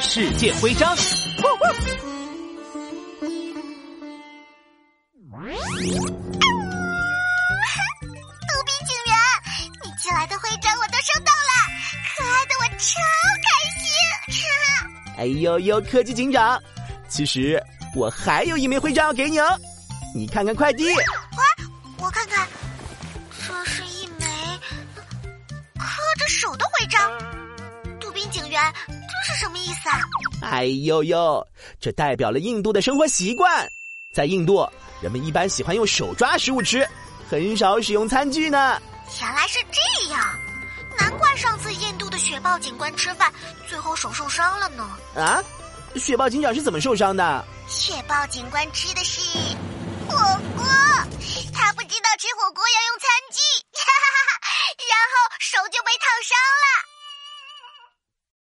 世界徽章。杜宾警员，你寄来的徽章我都收到了，可爱的我超开心！哎呦呦，科技警长，其实我还有一枚徽章要给你哦，你看看快递。哇，我看看，这是一枚刻着手的徽章。杜宾警员，这是什么意思啊？哎呦呦，这代表了印度的生活习惯，在印度，人们一般喜欢用手抓食物吃，很少使用餐具呢。原来是这样，难怪上次印度的雪豹警官吃饭，最后手受伤了呢。啊，雪豹警长是怎么受伤的？雪豹警官吃的是火锅，他不知道吃火锅要用餐具，哈哈哈，然后手就被烫伤了。